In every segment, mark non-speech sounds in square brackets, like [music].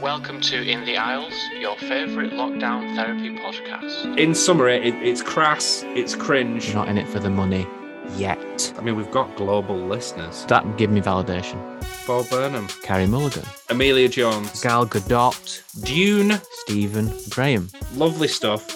Welcome to In the Aisles, your favourite lockdown therapy podcast. In summary, it, it's crass, it's cringe. Not in it for the money yet. I mean, we've got global listeners. That give me validation. Bo Burnham, Carey Mulligan, Amelia Jones, Gal Gadot, Dune, Stephen Graham. lovely stuff.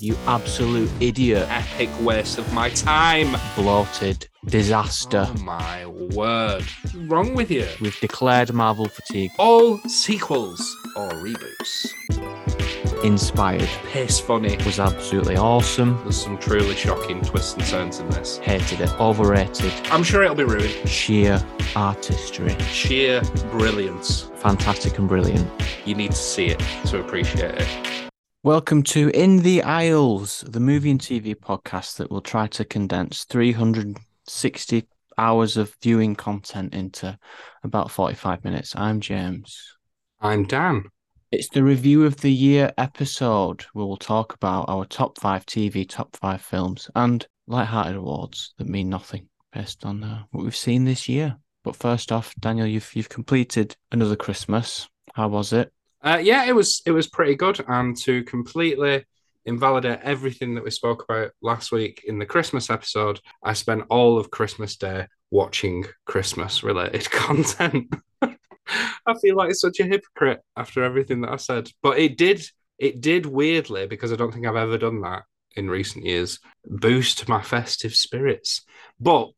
You absolute idiot. Epic waste of my time. Bloated disaster. Oh my word. What's wrong with you? We've declared Marvel fatigue. All sequels or reboots. Inspired. Piss funny. Was absolutely awesome. There's some truly shocking twists and turns in this. Hated it. Overrated. I'm sure it'll be ruined. Sheer artistry. Sheer brilliance. Fantastic and brilliant. You need to see it to appreciate it. Welcome to In the Aisles, the movie and TV podcast that will try to condense 360 hours of viewing content into about 45 minutes. I'm James. I'm Dan. It's the review of the year episode where we'll talk about our top five TV, top five films, and light-hearted awards that mean nothing based on uh, what we've seen this year. But first off, Daniel, you've you've completed another Christmas. How was it? Uh, yeah, it was it was pretty good, and to completely invalidate everything that we spoke about last week in the Christmas episode, I spent all of Christmas Day watching Christmas related [laughs] content. I feel like such a hypocrite after everything that I said, but it did it did weirdly because I don't think I've ever done that in recent years boost my festive spirits. But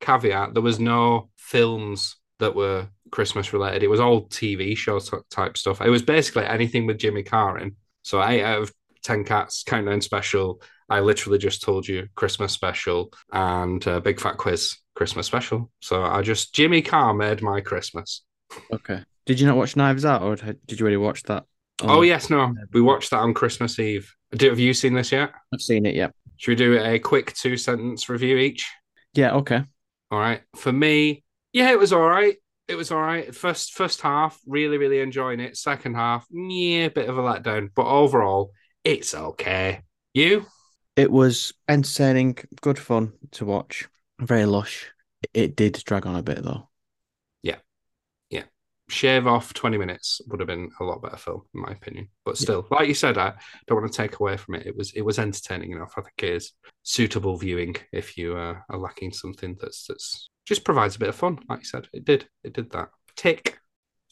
caveat, there was no films that were Christmas related. It was all TV show type stuff. It was basically anything with Jimmy Carr in. So eight out of ten cats countdown special. I literally just told you Christmas special and uh, Big Fat Quiz Christmas special. So I just Jimmy Carr made my Christmas. Okay. Did you not watch Knives Out, or did you already watch that? Oh yes, no, we watched that on Christmas Eve. Do, have you seen this yet? I've seen it. Yeah. Should we do a quick two sentence review each? Yeah. Okay. All right. For me, yeah, it was all right. It was all right. First first half, really, really enjoying it. Second half, yeah, bit of a letdown. But overall, it's okay. You? It was entertaining, good fun to watch. Very lush. It did drag on a bit though. Shave off 20 minutes would have been a lot better film, in my opinion. But still, like you said, I don't want to take away from it. It was it was entertaining enough. I think it is suitable viewing if you uh, are lacking something that's that's just provides a bit of fun. Like you said, it did. It did that. Tick.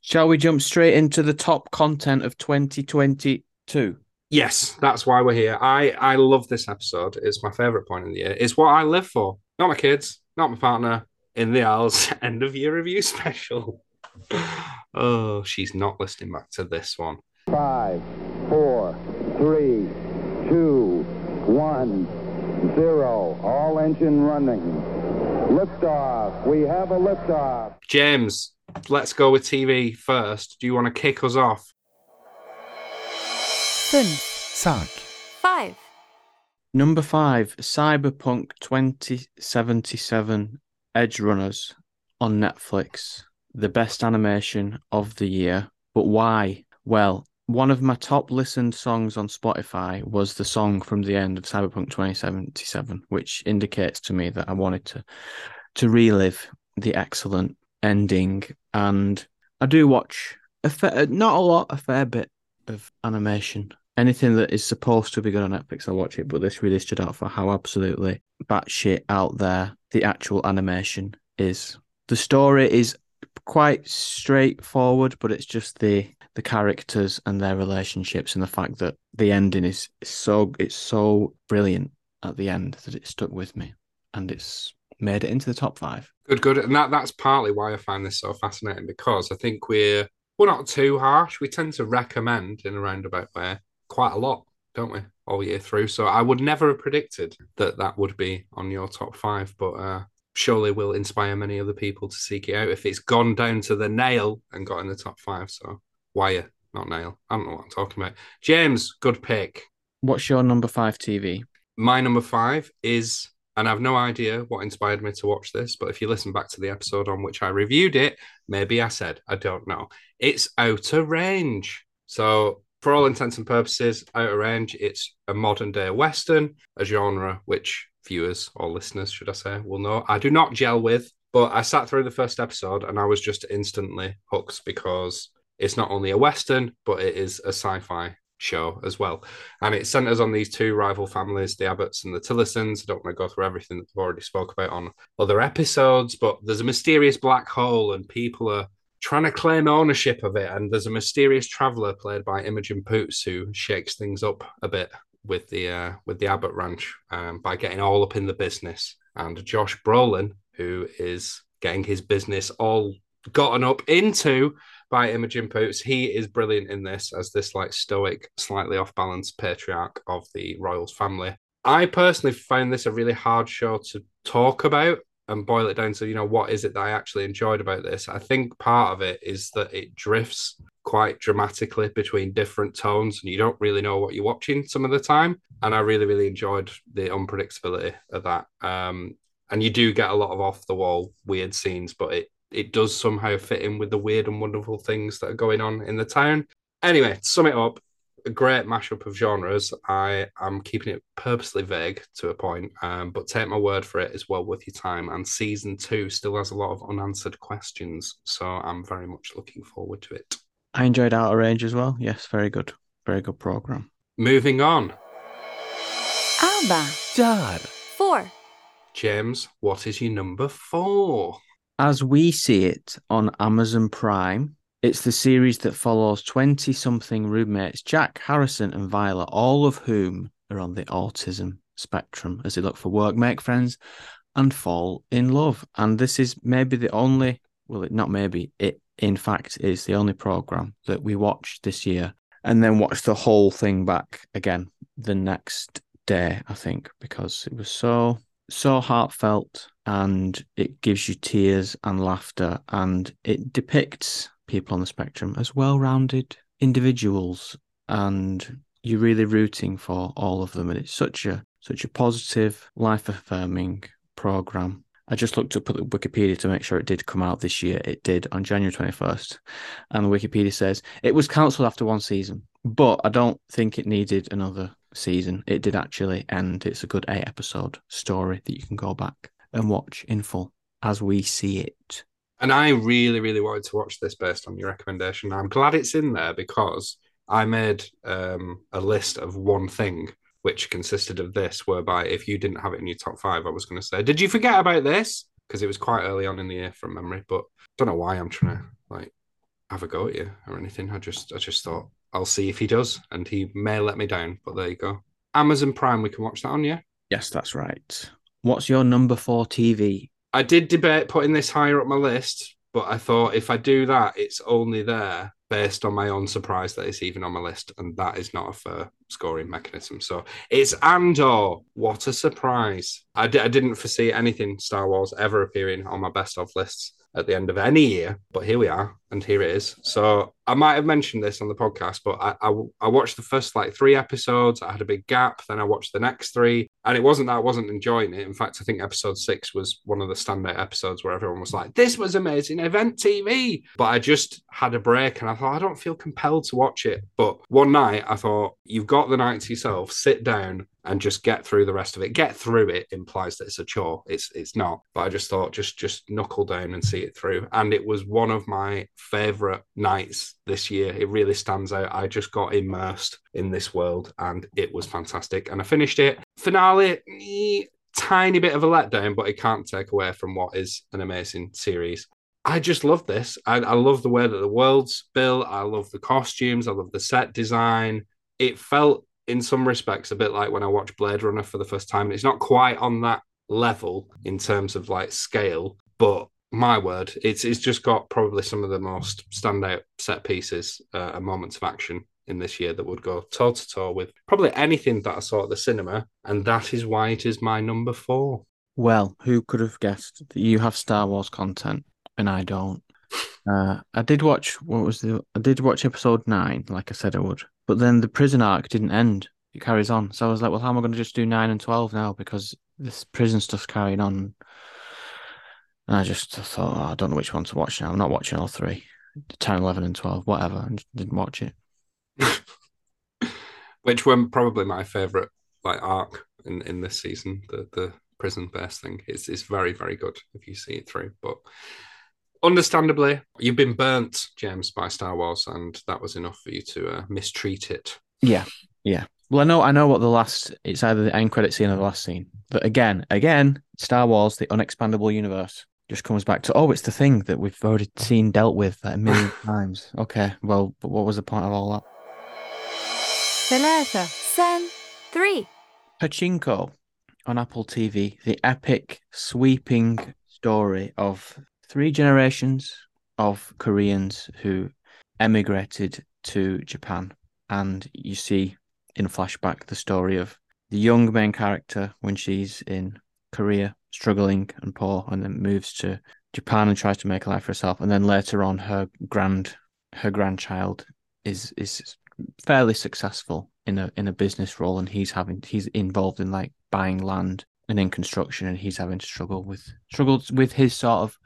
Shall we jump straight into the top content of 2022? Yes, that's why we're here. I I love this episode. It's my favorite point in the year. It's what I live for. Not my kids, not my partner. In the Aisles [laughs] end of year review special. Oh, she's not listening back to this one. Five, four, three, two, one, zero. All engine running. Liftoff. We have a liftoff. James, let's go with TV first. Do you want to kick us off? fünf, cinq, five, Number five, Cyberpunk 2077 Edge Runners on Netflix. The best animation of the year. But why? Well, one of my top listened songs on Spotify was the song from the end of Cyberpunk 2077, which indicates to me that I wanted to to relive the excellent ending. And I do watch a fair, uh, not a lot, a fair bit of animation. Anything that is supposed to be good on Netflix, I watch it. But this really stood out for how absolutely batshit out there the actual animation is. The story is quite straightforward, but it's just the the characters and their relationships and the fact that the ending is so it's so brilliant at the end that it stuck with me and it's made it into the top five. Good, good. And that that's partly why I find this so fascinating because I think we're we're not too harsh. We tend to recommend in a roundabout way quite a lot, don't we, all year through. So I would never have predicted that that would be on your top five, but uh, surely will inspire many other people to seek it out if it's gone down to the nail and got in the top five. So wire, not nail. I don't know what I'm talking about. James, good pick. What's your number five TV? My number five is, and I've no idea what inspired me to watch this, but if you listen back to the episode on which I reviewed it, maybe I said, I don't know. It's Outer Range. So for all intents and purposes, Outer Range, it's a modern day Western, a genre which viewers or listeners, should I say, will know I do not gel with. But I sat through the first episode and I was just instantly hooked because it's not only a Western, but it is a sci fi show as well. And it centers on these two rival families, the Abbotts and the Tillersons. I don't want to go through everything that we've already spoke about on other episodes, but there's a mysterious black hole and people are trying to claim ownership of it. And there's a mysterious traveler played by Imogen Poots who shakes things up a bit with the uh, with the Abbott Ranch um, by getting all up in the business. And Josh Brolin, who is getting his business all gotten up into by Imogen Poots. He is brilliant in this as this like stoic, slightly off balance patriarch of the Royals family. I personally found this a really hard show to talk about and boil it down to, you know, what is it that I actually enjoyed about this? I think part of it is that it drifts quite dramatically between different tones and you don't really know what you're watching some of the time. And I really, really enjoyed the unpredictability of that. Um, and you do get a lot of off the wall weird scenes, but it it does somehow fit in with the weird and wonderful things that are going on in the town. Anyway, to sum it up, a great mashup of genres. I am keeping it purposely vague to a point, um, but take my word for it, it's well worth your time. And season two still has a lot of unanswered questions, so I'm very much looking forward to it. I enjoyed Outer Range as well. Yes, very good. Very good program. Moving on. Alba. Dad. Four. James, what is your number four? As we see it on Amazon Prime, it's the series that follows 20 something roommates, Jack, Harrison, and Violet, all of whom are on the autism spectrum as they look for work, make friends, and fall in love. And this is maybe the only, well, not maybe, it in fact is the only program that we watched this year and then watched the whole thing back again the next day, I think, because it was so so heartfelt and it gives you tears and laughter and it depicts people on the spectrum as well-rounded individuals and you're really rooting for all of them and it's such a such a positive life affirming program I just looked up at the Wikipedia to make sure it did come out this year. It did on January 21st. And the Wikipedia says it was cancelled after one season, but I don't think it needed another season. It did actually end. It's a good eight episode story that you can go back and watch in full as we see it. And I really, really wanted to watch this based on your recommendation. I'm glad it's in there because I made um, a list of one thing which consisted of this, whereby if you didn't have it in your top five, I was going to say, did you forget about this? Because it was quite early on in the year from memory, but don't know why I'm trying to like have a go at you or anything. I just, I just thought I'll see if he does, and he may let me down. But there you go. Amazon Prime, we can watch that on, yeah. Yes, that's right. What's your number four TV? I did debate putting this higher up my list, but I thought if I do that, it's only there based on my own surprise that it's even on my list, and that is not a fair scoring mechanism. So it's Andor. What a surprise! I d- I didn't foresee anything Star Wars ever appearing on my best of lists at the end of any year, but here we are, and here it is. So I might have mentioned this on the podcast, but I, I, I watched the first like three episodes. I had a big gap, then I watched the next three, and it wasn't that I wasn't enjoying it. In fact, I think episode six was one of the standout episodes where everyone was like, "This was amazing event TV," but I just had a break, and I thought I don't feel compelled to watch it. But one night I thought, "You've got the night to yourself. Sit down." and just get through the rest of it. Get through it implies that it's a chore. It's it's not. But I just thought just just knuckle down and see it through. And it was one of my favorite nights this year. It really stands out. I just got immersed in this world and it was fantastic. And I finished it. Finale, eh, tiny bit of a letdown, but it can't take away from what is an amazing series. I just love this. I, I love the way that the world's built. I love the costumes. I love the set design. It felt in some respects a bit like when I watched Blade Runner for the first time. And it's not quite on that level in terms of like scale, but my word, it's it's just got probably some of the most standout set pieces uh, and moments of action in this year that would go toe to toe with probably anything that I saw at the cinema, and that is why it is my number four. Well, who could have guessed that you have Star Wars content and I don't? [laughs] Uh, I did watch what was the I did watch episode nine, like I said I would, but then the prison arc didn't end. It carries on. So I was like, well, how am I going to just do nine and twelve now because this prison stuff's carrying on. And I just thought, oh, I don't know which one to watch now. I'm not watching all three 10, 11, and 12, whatever. And didn't watch it. [laughs] which were probably my favorite like arc in, in this season. The the prison base thing is is very very good if you see it through. But understandably, you've been burnt, James, by Star Wars, and that was enough for you to uh, mistreat it. Yeah, yeah. Well, I know, I know what the last. It's either the end credit scene or the last scene. But again, again, Star Wars, the unexpandable universe, just comes back to oh, it's the thing that we've already seen dealt with a million [sighs] times. Okay, well, but what was the point of all that? ثلاثة Sen 3 Pachinko on Apple TV, the epic, sweeping story of three generations of Koreans who emigrated to Japan. And you see in flashback the story of the young main character when she's in Korea, struggling and poor, and then moves to Japan and tries to make a life for herself. And then later on, her grand her grandchild is is fairly successful in a in a business role, and he's having he's involved in like buying land and in construction, and he's having to struggle with struggles with his sort of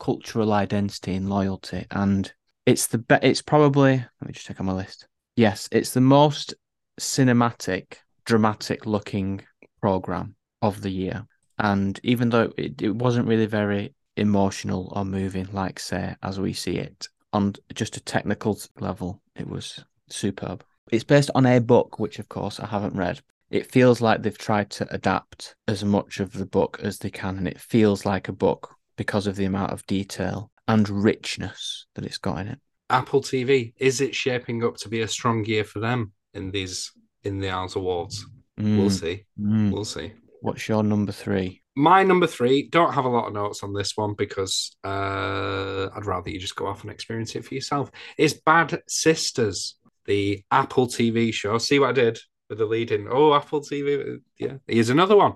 cultural identity and loyalty. And it's the be- it's probably let me just check on my list. Yes, it's the most cinematic, dramatic looking program of the year. And even though it, it wasn't really very emotional or moving, like say as we see it on just a technical level, it was superb. It's based on a book, which of course I haven't read. It feels like they've tried to adapt as much of the book as they can, and it feels like a book because of the amount of detail and richness that it's got in it. Apple TV is it shaping up to be a strong year for them in these in the Awards? We'll Mm, see. mm. We'll see. What's your number three? My number three, don't have a lot of notes on this one because uh, I'd rather you just go off and experience it for yourself. Is Bad Sisters, the Apple TV show. See what I did with the lead in? Oh, Apple TV. Yeah, here's another one.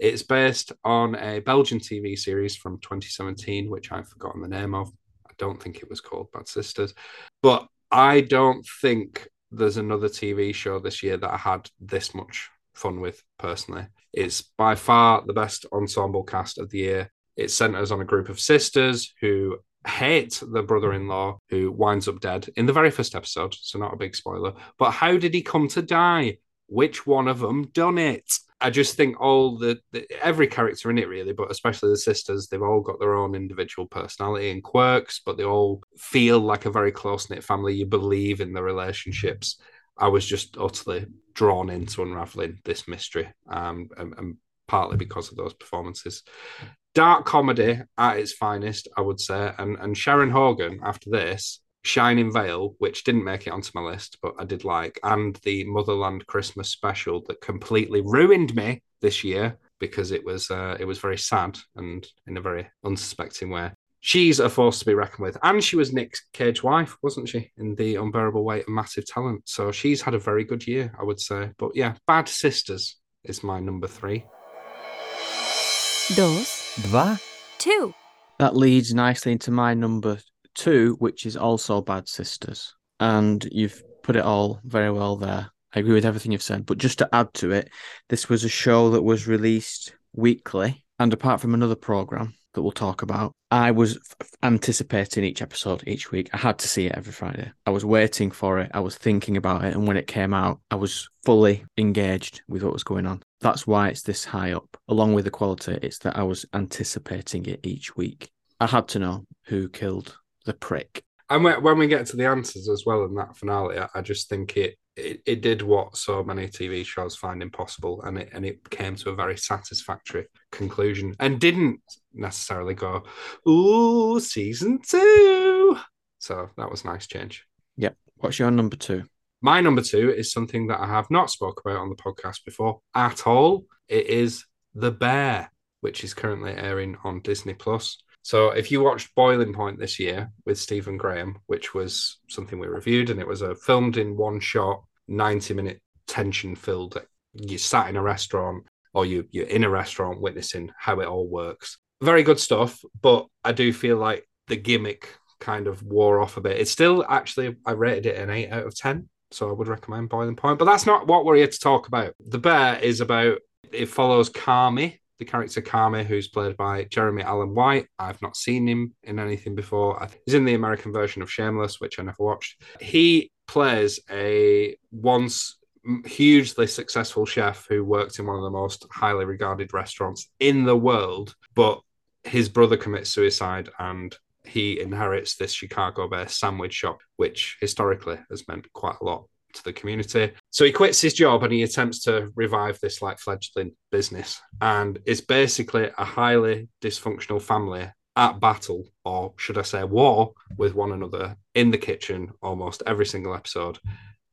It's based on a Belgian TV series from 2017, which I've forgotten the name of. I don't think it was called Bad Sisters. But I don't think there's another TV show this year that I had this much fun with personally. It's by far the best ensemble cast of the year. It centers on a group of sisters who hate the brother-in-law who winds up dead in the very first episode, so not a big spoiler. But how did he come to die? Which one of them done it? I just think all the, the every character in it really, but especially the sisters, they've all got their own individual personality and quirks, but they all feel like a very close knit family. You believe in the relationships. I was just utterly drawn into unraveling this mystery, um, and, and partly because of those performances. Dark comedy at its finest, I would say, and and Sharon Horgan after this, Shining Vale, which didn't make it onto my list, but I did like, and the Motherland Christmas special that completely ruined me this year because it was uh, it was very sad and in a very unsuspecting way. She's a force to be reckoned with, and she was Nick Cage's wife, wasn't she, in the unbearable weight of massive talent? So she's had a very good year, I would say. But yeah, Bad Sisters is my number three. Dos Dva. 2 That leads nicely into my number two, which is also Bad Sisters. And you've put it all very well there. I agree with everything you've said. But just to add to it, this was a show that was released weekly. And apart from another program that we'll talk about, I was f- anticipating each episode each week. I had to see it every Friday. I was waiting for it. I was thinking about it. And when it came out, I was fully engaged with what was going on. That's why it's this high up. Along with the quality, it's that I was anticipating it each week. I had to know who killed the prick. And when, we get to the answers as well in that finale, I just think it, it it did what so many TV shows find impossible, and it and it came to a very satisfactory conclusion, and didn't necessarily go, "Ooh, season two. So that was a nice change. Yep. What's your number two? My number two is something that I have not spoke about on the podcast before at all. It is The Bear, which is currently airing on Disney Plus. So if you watched Boiling Point this year with Stephen Graham, which was something we reviewed, and it was a filmed in one shot, 90 minute tension filled. You sat in a restaurant or you you're in a restaurant witnessing how it all works. Very good stuff, but I do feel like the gimmick kind of wore off a bit. It's still actually I rated it an eight out of ten, so I would recommend Boiling Point. But that's not what we're here to talk about. The Bear is about it follows Carmy, the character Carmy, who's played by Jeremy Allen White. I've not seen him in anything before. He's in the American version of Shameless, which I never watched. He plays a once hugely successful chef who worked in one of the most highly regarded restaurants in the world, but his brother commits suicide and he inherits this Chicago based sandwich shop, which historically has meant quite a lot to the community. So he quits his job and he attempts to revive this like fledgling business. And it's basically a highly dysfunctional family at battle, or should I say, war with one another in the kitchen almost every single episode.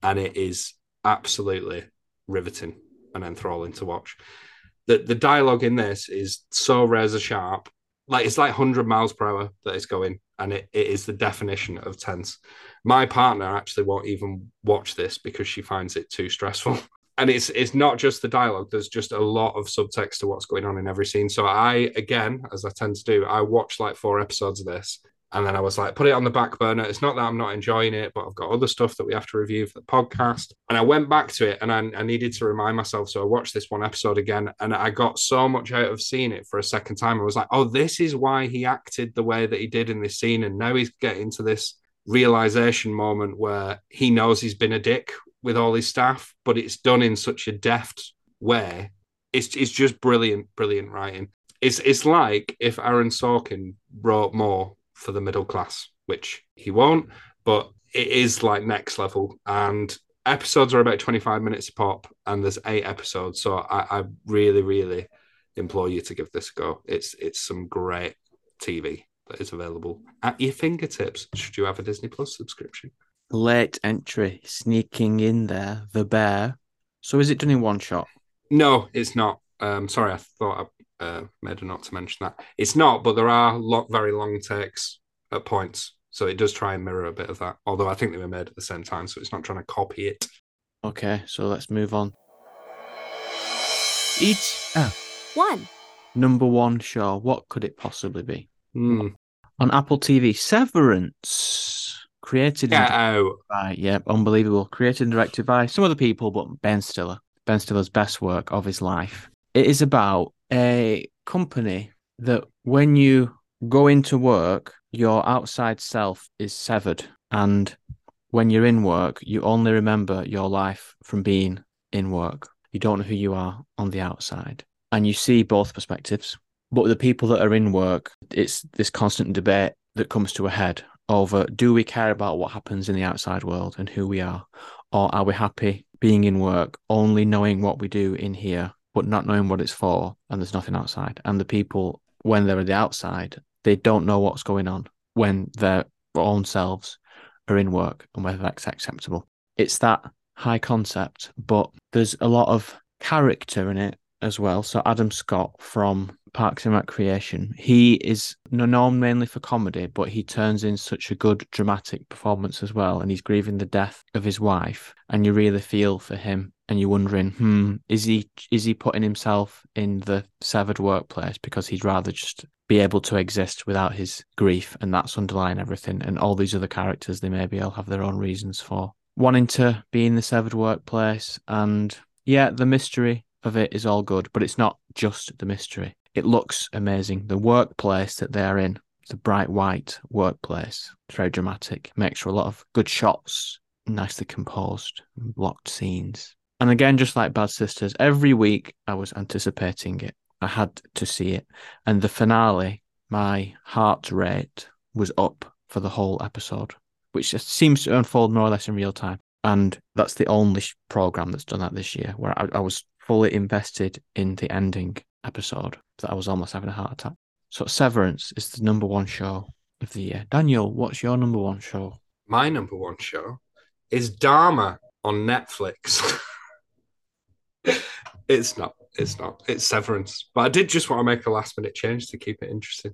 And it is absolutely riveting and enthralling to watch. The, the dialogue in this is so razor sharp like it's like 100 miles per hour that it's going and it, it is the definition of tense. My partner actually won't even watch this because she finds it too stressful. [laughs] And it's it's not just the dialogue there's just a lot of subtext to what's going on in every scene. So i again as i tend to do i watch like four episodes of this and then I was like, put it on the back burner. It's not that I'm not enjoying it, but I've got other stuff that we have to review for the podcast. And I went back to it and I, I, needed to remind myself. So I watched this one episode again and I got so much out of seeing it for a second time. I was like, oh, this is why he acted the way that he did in this scene. And now he's getting to this realization moment where he knows he's been a dick with all his staff, but it's done in such a deft way. It's, it's just brilliant, brilliant writing. It's, it's like if Aaron Sorkin wrote more for the middle class, which he won't, but it is like next level. And episodes are about 25 minutes a pop, and there's eight episodes. So I, I really, really implore you to give this a go. It's it's some great TV that is available at your fingertips. Should you have a Disney Plus subscription? Late entry sneaking in there, the bear. So is it done in one shot? No, it's not. Um, sorry, I thought uh, made a note to mention that. It's not, but there are lot, very long takes at points. So it does try and mirror a bit of that. Although I think they were made at the same time, so it's not trying to copy it. Okay, so let's move on. Each ah, One. number one show. What could it possibly be? Hmm. On Apple TV, Severance. Created and Get out. by, yeah, unbelievable. Created and directed by some other people, but Ben Stiller. Ben Stiller's best work of his life. It is about a company that when you go into work, your outside self is severed. And when you're in work, you only remember your life from being in work. You don't know who you are on the outside. And you see both perspectives. But the people that are in work, it's this constant debate that comes to a head over do we care about what happens in the outside world and who we are? Or are we happy being in work, only knowing what we do in here, but not knowing what it's for, and there's nothing outside? And the people, when they're at the outside, they don't know what's going on when their own selves are in work and whether that's acceptable. It's that high concept, but there's a lot of character in it as well. So Adam Scott from Parks and Recreation, he is known mainly for comedy, but he turns in such a good dramatic performance as well. And he's grieving the death of his wife, and you really feel for him. And you're wondering, hmm, is he is he putting himself in the severed workplace because he'd rather just be able to exist without his grief, and that's underlying everything. And all these other characters, they maybe all have their own reasons for wanting to be in the severed workplace. And yeah, the mystery of it is all good, but it's not just the mystery. It looks amazing. The workplace that they're in, the bright white workplace, it's very dramatic. Makes for a lot of good shots, nicely composed, blocked scenes. And again, just like Bad Sisters, every week I was anticipating it. I had to see it. And the finale, my heart rate was up for the whole episode, which just seems to unfold more or less in real time. And that's the only program that's done that this year, where I, I was fully invested in the ending episode that I was almost having a heart attack. So Severance is the number one show of the year. Daniel, what's your number one show? My number one show is Dharma on Netflix. [laughs] it's not. It's not. It's Severance. But I did just want to make a last minute change to keep it interesting.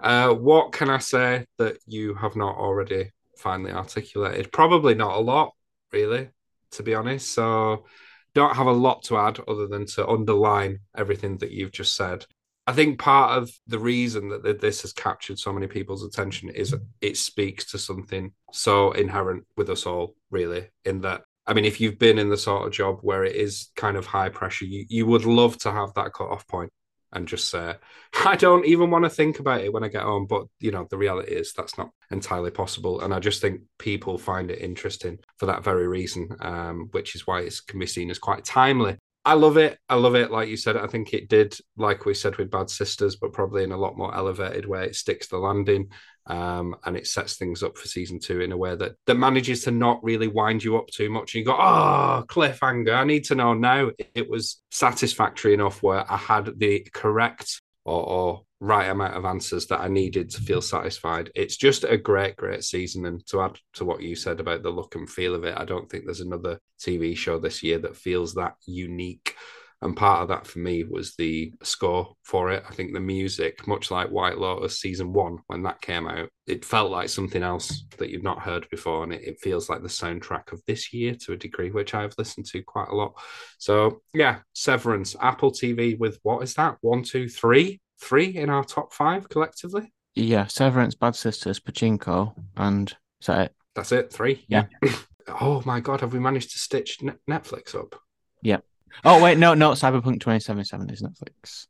Uh, what can I say that you have not already finally articulated? Probably not a lot, really, to be honest. So don't have a lot to add other than to underline everything that you've just said. I think part of the reason that this has captured so many people's attention is it speaks to something so inherent with us all, really, in that I mean, if you've been in the sort of job where it is kind of high pressure, you, you would love to have that cut off point and just say, [laughs] I don't even want to think about it when I get home. But, you know, the reality is that's not entirely possible. And I just think people find it interesting for that very reason, um, which is why it can be seen as quite timely. I love it. I love it. Like you said, I think it did, like we said with Bad Sisters, but probably in a lot more elevated way. It sticks the landing um, and it sets things up for season two in a way that that manages to not really wind you up too much. And you go, oh, cliffhanger! I need to know now. It was satisfactory enough where I had the correct or, or right amount of answers that I needed to feel satisfied. It's just a great, great season. And to add to what you said about the look and feel of it, I don't think there's another TV show this year that feels that unique and part of that for me was the score for it. I think the music, much like White Lotus season one, when that came out, it felt like something else that you've not heard before. And it, it feels like the soundtrack of this year to a degree, which I've listened to quite a lot. So, yeah, Severance, Apple TV with what is that? One, two, three? Three in our top five collectively? Yeah, Severance, Bad Sisters, Pachinko, and is that it? That's it, three. Yeah. [laughs] oh my God, have we managed to stitch Netflix up? Yeah. Oh wait, no, no, Cyberpunk 2077 is Netflix.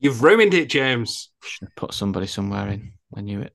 You've ruined it, James. Should have put somebody somewhere in. I knew it.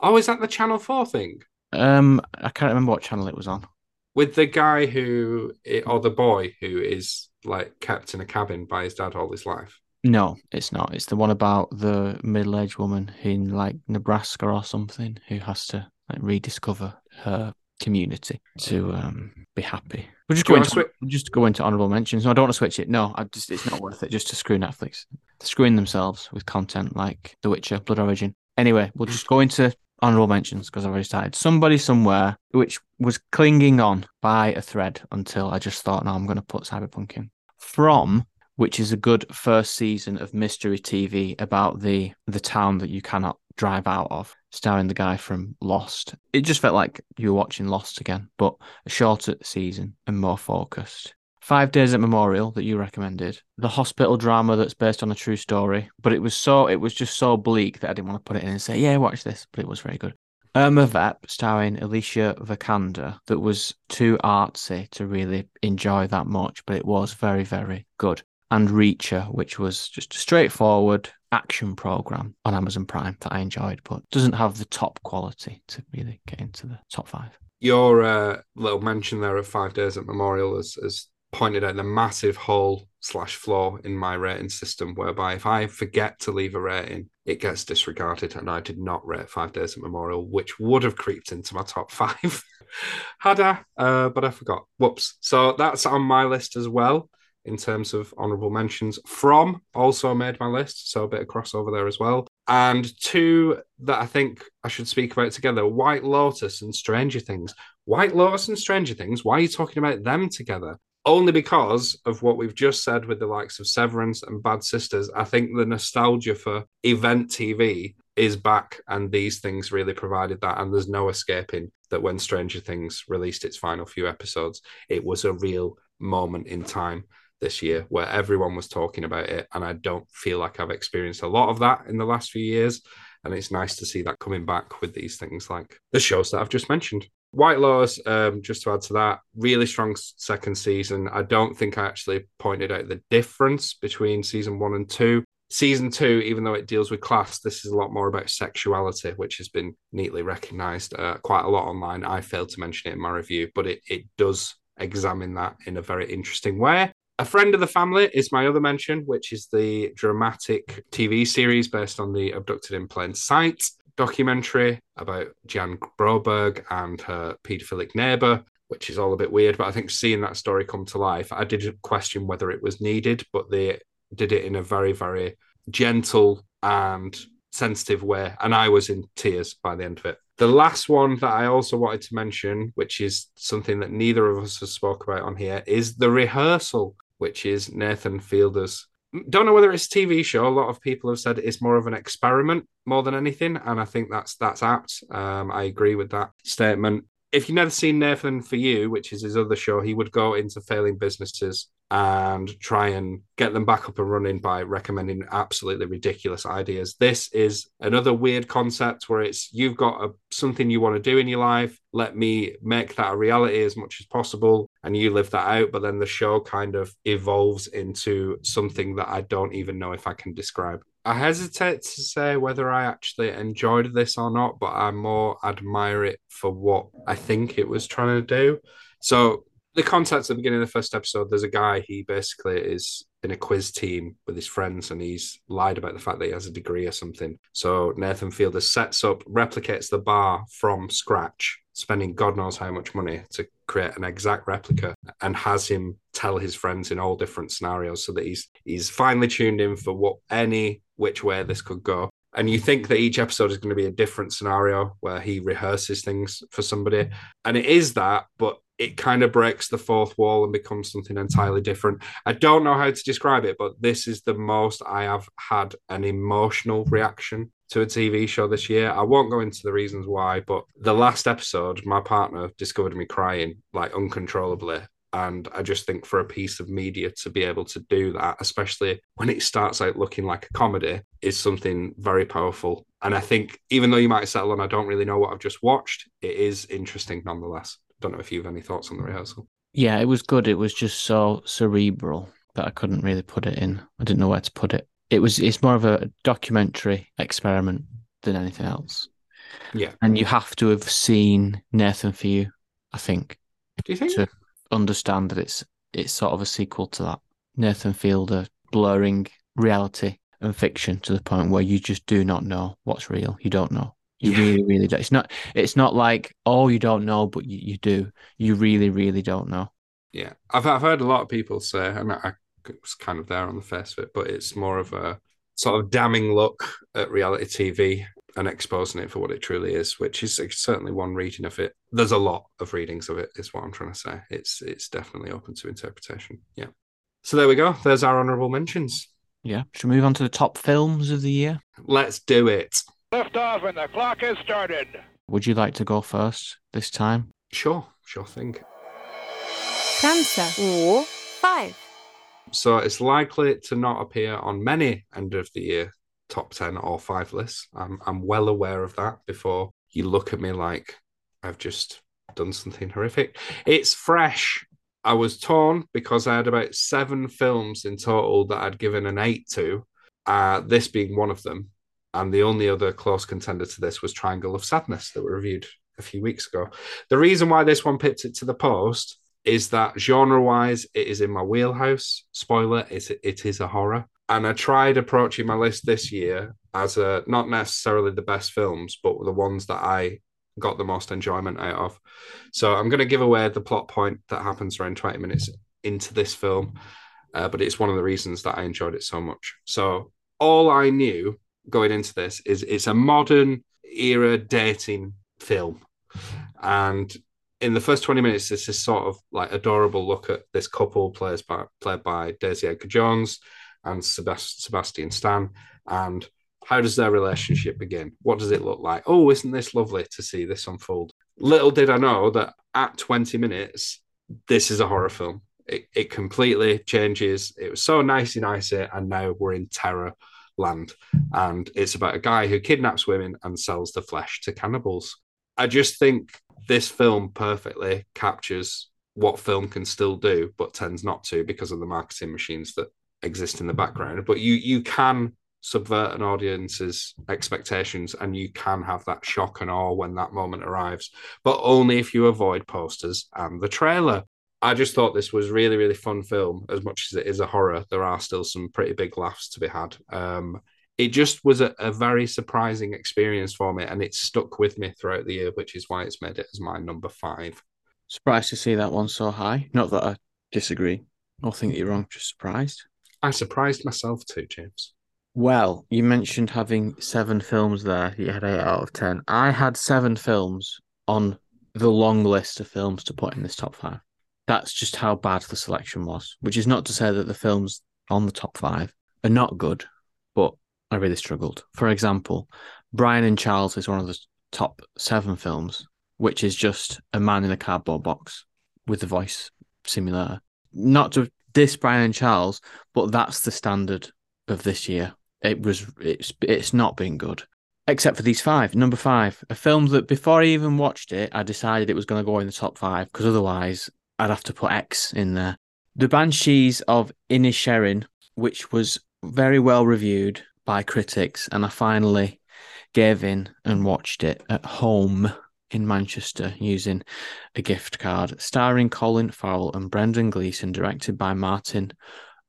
Oh, is that the Channel 4 thing? Um, I can't remember what channel it was on. With the guy who, or the boy who is like kept in a cabin by his dad all his life. No, it's not. It's the one about the middle-aged woman in like Nebraska or something who has to like rediscover her community to um, be happy. We'll just Do go into wanna we'll just go into honorable mentions. No, I don't want to switch it. No, I just it's not worth it just to screw Netflix. They're screwing themselves with content like The Witcher, Blood Origin. Anyway, we'll just go into honorable mentions because I've already started. Somebody somewhere which was clinging on by a thread until I just thought, no, I'm going to put Cyberpunk in. From which is a good first season of mystery TV about the the town that you cannot drive out of, starring the guy from Lost. It just felt like you were watching Lost again, but a shorter season and more focused. Five Days at Memorial that you recommended, the hospital drama that's based on a true story, but it was so it was just so bleak that I didn't want to put it in and say, yeah, watch this, but it was very good. Irma Vep, starring Alicia Vikander, that was too artsy to really enjoy that much, but it was very, very good and Reacher, which was just a straightforward action program on Amazon Prime that I enjoyed, but doesn't have the top quality to really get into the top five. Your uh, little mention there of Five Days at Memorial has, has pointed out the massive hole slash flaw in my rating system, whereby if I forget to leave a rating, it gets disregarded. And I did not rate Five Days at Memorial, which would have creeped into my top five [laughs] had I, uh, but I forgot. Whoops. So that's on my list as well in terms of honorable mentions. From also made my list, so a bit of crossover there as well. And two that I think I should speak about together White Lotus and Stranger Things. White Lotus and Stranger Things, why are you talking about them together? Only because of what we've just said with the likes of Severance and Bad Sisters. I think the nostalgia for event TV is back, and these things really provided that. And there's no escaping that when Stranger Things released its final few episodes, it was a real moment in time this year where everyone was talking about it. And I don't feel like I've experienced a lot of that in the last few years. And it's nice to see that coming back with these things like the shows that I've just mentioned. White Lotus, um, just to add to that, really strong second season. I don't think I actually pointed out the difference between season one and two. Season two, even though it deals with class, this is a lot more about sexuality, which has been neatly recognized uh, quite a lot online. I failed to mention it in my review, but it, it does examine that in a very interesting way. A Friend of the Family is my other mention, which is the dramatic TV series based on the Abducted in Plain Sight documentary about Jan Broberg and her paedophilic neighbor, which is all a bit weird. But I think seeing that story come to life, I did question whether it was needed, but they did it in a very, very gentle and sensitive way. And I was in tears by the end of it. The last one that I also wanted to mention, which is something that neither of us has spoke about on here, is the rehearsal, which is Nathan Fielder's. Don't know whether it's a TV show. A lot of people have said it's more of an experiment more than anything, and I think that's that's apt. Um, I agree with that statement. If you've never seen Nathan for You, which is his other show, he would go into failing businesses and try and get them back up and running by recommending absolutely ridiculous ideas. This is another weird concept where it's you've got a, something you want to do in your life. Let me make that a reality as much as possible, and you live that out. But then the show kind of evolves into something that I don't even know if I can describe. I hesitate to say whether I actually enjoyed this or not, but I more admire it for what I think it was trying to do. So the context at the beginning of the first episode, there's a guy, he basically is in a quiz team with his friends and he's lied about the fact that he has a degree or something. So Nathan Fielder sets up, replicates the bar from scratch, spending God knows how much money to create an exact replica and has him tell his friends in all different scenarios so that he's he's finally tuned in for what any which way this could go. And you think that each episode is going to be a different scenario where he rehearses things for somebody. And it is that, but it kind of breaks the fourth wall and becomes something entirely different. I don't know how to describe it, but this is the most I have had an emotional reaction to a TV show this year. I won't go into the reasons why, but the last episode, my partner discovered me crying like uncontrollably. And I just think for a piece of media to be able to do that, especially when it starts out looking like a comedy, is something very powerful. And I think even though you might settle on, I don't really know what I've just watched, it is interesting nonetheless. Don't know if you have any thoughts on the rehearsal. Yeah, it was good. It was just so cerebral that I couldn't really put it in. I didn't know where to put it. It was it's more of a documentary experiment than anything else. Yeah. And you have to have seen Nathan for you, I think, Do you think? to understand that it's it's sort of a sequel to that. Nathan Fielder blurring reality and fiction to the point where you just do not know what's real. You don't know. You Yeah. really, really don't. It's not. It's not like oh, you don't know, but you, you do. You really, really don't know. Yeah, I've I've heard a lot of people say, and I was kind of there on the face of it, but it's more of a sort of damning look at reality TV and exposing it for what it truly is, which is certainly one reading of it. There's a lot of readings of it, is what I'm trying to say. It's it's definitely open to interpretation. Yeah. So there we go. There's our honourable mentions. Yeah. Should we move on to the top films of the year? Let's do it. Lift off and the clock has started. Would you like to go first this time? Sure, sure thing. Cancer. 五 five So it's likely to not appear on many end of the year top 10 or five lists. I'm, I'm well aware of that before you look at me like I've just done something horrific. It's fresh. I was torn because I had about seven films in total that I'd given an eight to, uh, this being one of them. And the only other close contender to this was Triangle of Sadness that we reviewed a few weeks ago. The reason why this one pipped it to the post is that genre wise, it is in my wheelhouse. Spoiler, it, it is a horror. And I tried approaching my list this year as a not necessarily the best films, but the ones that I got the most enjoyment out of. So I'm going to give away the plot point that happens around 20 minutes into this film, uh, but it's one of the reasons that I enjoyed it so much. So all I knew going into this is it's a modern era dating film. And in the first 20 minutes, this is sort of like adorable look at this couple plays by, played by Daisy Edgar Jones and Sebast- Sebastian Stan. And how does their relationship begin? What does it look like? Oh, isn't this lovely to see this unfold? Little did I know that at 20 minutes, this is a horror film. It, it completely changes. It was so nicey nicey, and now we're in terror land. And it's about a guy who kidnaps women and sells the flesh to cannibals. I just think this film perfectly captures what film can still do, but tends not to because of the marketing machines that exist in the background. But you you can subvert an audience's expectations and you can have that shock and awe when that moment arrives, but only if you avoid posters and the trailer. I just thought this was really, really fun film. As much as it is a horror, there are still some pretty big laughs to be had. Um, it just was a, a very surprising experience for me, and it stuck with me throughout the year, which is why it's made it as my number five. Surprised to see that one so high. Not that I disagree or think that you're wrong, just surprised. I surprised myself too, James. Well, you mentioned having seven films there. You had eight out of ten. I had seven films on the long list of films to put in this top five. That's just how bad the selection was, which is not to say that the films on the top five are not good, but I really struggled. For example, Brian and Charles is one of the top seven films, which is just a man in a cardboard box with a voice similar. Not to diss Brian and Charles, but that's the standard of this year. It was it's it's not been good. Except for these five. Number five, a film that before I even watched it, I decided it was going to go in the top five because otherwise I'd have to put X in there. The Banshees of Inisherin, which was very well reviewed by critics, and I finally gave in and watched it at home in Manchester using a gift card, starring Colin Farrell and Brendan Gleeson, directed by Martin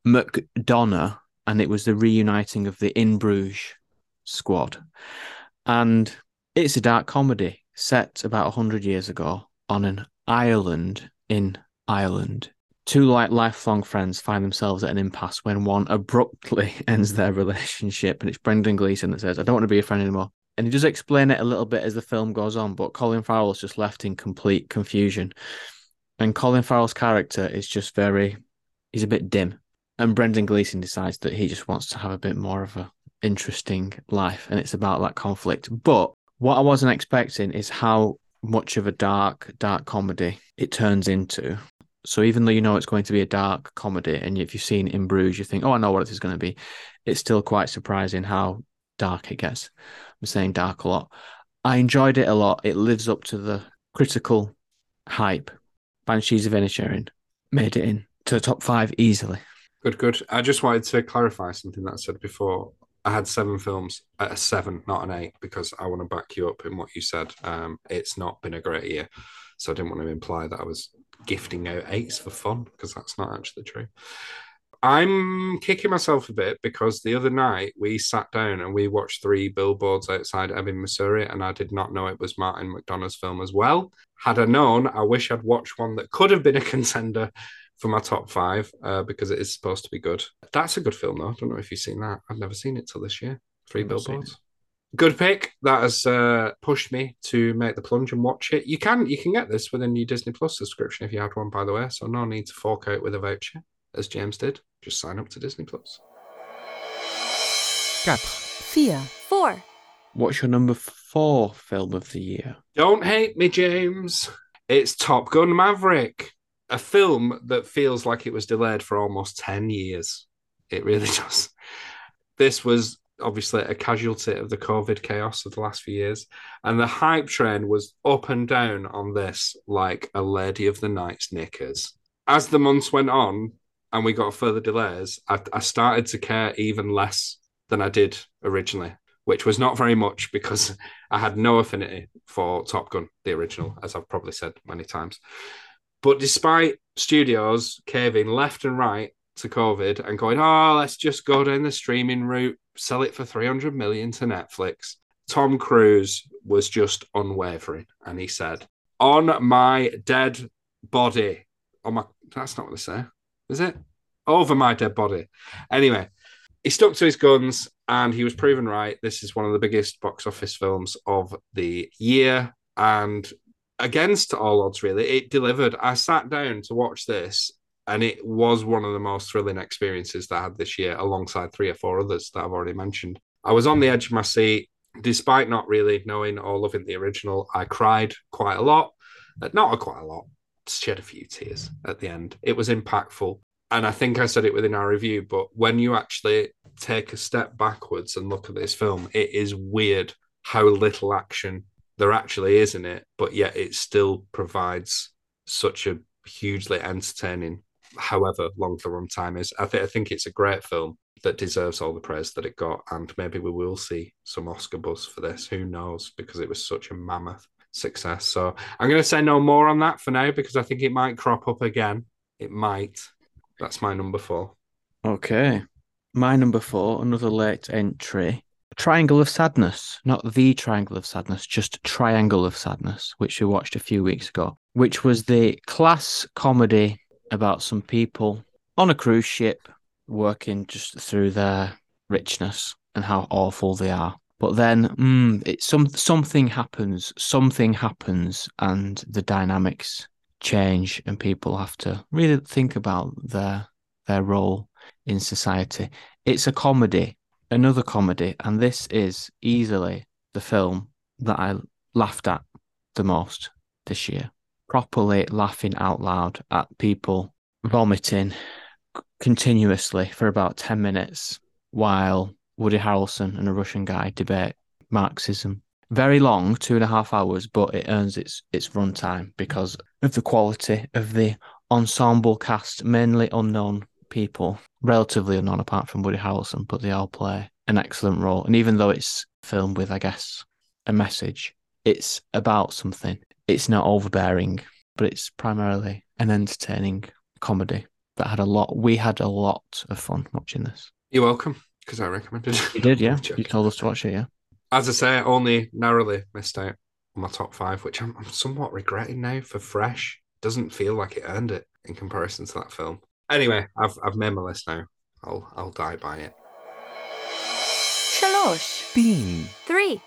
McDonagh, and it was the reuniting of the In Bruges squad. And it's a dark comedy set about 100 years ago on an island in Ireland. Two like lifelong friends find themselves at an impasse when one abruptly [laughs] ends their relationship, and it's Brendan Gleeson that says, "I don't want to be a friend anymore." And he does explain it a little bit as the film goes on, but Colin Farrell's just left in complete confusion. And Colin Farrell's character is just very, he's a bit dim. And Brendan Gleeson decides that he just wants to have a bit more of a interesting life, and it's about that conflict. But what I wasn't expecting is how much of a dark, dark comedy it turns into. So even though you know it's going to be a dark comedy, and if you've seen In Bruges, you think, "Oh, I know what this is going to be," it's still quite surprising how dark it gets. I'm saying dark a lot. I enjoyed it a lot. It lives up to the critical hype. Banshees of Inisherin made it in to the top five easily. Good, good. I just wanted to clarify something that I said before. I had seven films at a seven, not an eight, because I want to back you up in what you said. Um, it's not been a great year. So I didn't want to imply that I was gifting out eights for fun, because that's not actually true. I'm kicking myself a bit because the other night we sat down and we watched three billboards outside Ebbing, Missouri, and I did not know it was Martin McDonagh's film as well. Had I known, I wish I'd watched one that could have been a contender for my top five uh, because it is supposed to be good. That's a good film, though. I don't know if you've seen that. I've never seen it till this year. Three Never billboards. Good pick. That has uh, pushed me to make the plunge and watch it. You can you can get this within your Disney Plus subscription if you had one, by the way. So no need to fork out with a voucher, as James did. Just sign up to Disney Plus. Four. Four. What's your number four film of the year? Don't hate me, James. It's Top Gun Maverick, a film that feels like it was delayed for almost 10 years. It really [laughs] does. This was obviously a casualty of the COVID chaos of the last few years. And the hype train was up and down on this like a lady of the night's knickers. As the months went on and we got further delays, I, I started to care even less than I did originally, which was not very much because [laughs] I had no affinity for Top Gun, the original, as I've probably said many times. But despite studios caving left and right to COVID and going, oh, let's just go down the streaming route, sell it for 300 million to Netflix, Tom Cruise was just unwavering. And he said, on my dead body, on my, that's not what they say, is it? Over my dead body. Anyway, he stuck to his guns and he was proven right. This is one of the biggest box office films of the year. And against all odds, really, it delivered. I sat down to watch this and it was one of the most thrilling experiences that I had this year, alongside three or four others that I've already mentioned. I was on the edge of my seat, despite not really knowing or loving the original. I cried quite a lot, Uh, not quite a lot, shed a few tears at the end. It was impactful. And I think I said it within our review, but when you actually take a step backwards and look at this film, it is weird how little action there actually is in it, but yet it still provides such a hugely entertaining, however long the runtime is. I, th- I think it's a great film that deserves all the praise that it got, and maybe we will see some Oscar buzz for this. Who knows? Because it was such a mammoth success. So I'm going to say no more on that for now because I think it might crop up again. It might. That's my number four. Okay. My number four, another late entry. Triangle of Sadness, not the Triangle of Sadness, just Triangle of Sadness, which we watched a few weeks ago, which was the class comedy about some people on a cruise ship working just through their richness and how awful they are. But then mm, it, some something happens, something happens, and the dynamics change, and people have to really think about their their role in society. It's a comedy, another comedy, and this is easily the film that I laughed at the most this year. Properly laughing out loud at people vomiting continuously for about 10 minutes while Woody Harrelson and a Russian guy debate Marxism. Very long, two and a half hours, but it earns its its runtime because of the quality of the ensemble cast, mainly unknown people, relatively unknown apart from Woody Harrelson, but they all play an excellent role. And even though it's filmed with, I guess, a message, it's about something. It's not overbearing, but it's primarily an entertaining comedy that had a lot. We had a lot of fun watching this. You're welcome, because I recommended it. You did, [laughs] yeah. You told us to watch it, yeah. As I say, I only narrowly missed out on my top five, which I'm, I'm somewhat regretting now for Fresh. Doesn't feel like it earned it in comparison to that film. Anyway, I've I've made my list now. I'll I'll die by it. Shalosh. Bean. Three.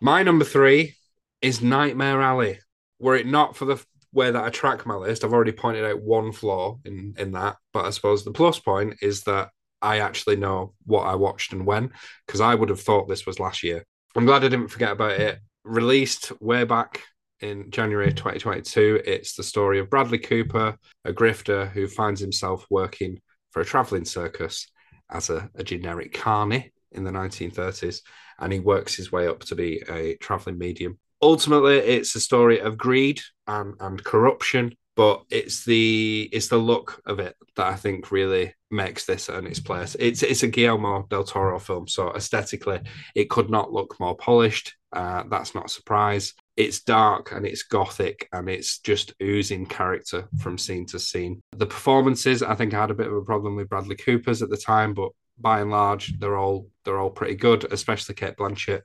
My number three is Nightmare Alley. Were it not for the way that I track my list, I've already pointed out one flaw in in that. But I suppose the plus point is that I actually know what I watched and when, because I would have thought this was last year. I'm glad I didn't forget about it. Released way back in January 2022, it's the story of Bradley Cooper, a grifter who finds himself working for a traveling circus as a, a generic carny in the 1930s and he works his way up to be a traveling medium. Ultimately, it's a story of greed and, and corruption, but it's the it's the look of it that I think really makes this earn its place. It's it's a Guillermo del Toro film, so aesthetically, it could not look more polished. Uh, that's not a surprise. It's dark and it's gothic and it's just oozing character from scene to scene. The performances, I think, I had a bit of a problem with Bradley Cooper's at the time, but by and large, they're all they're all pretty good, especially Cate Blanchett,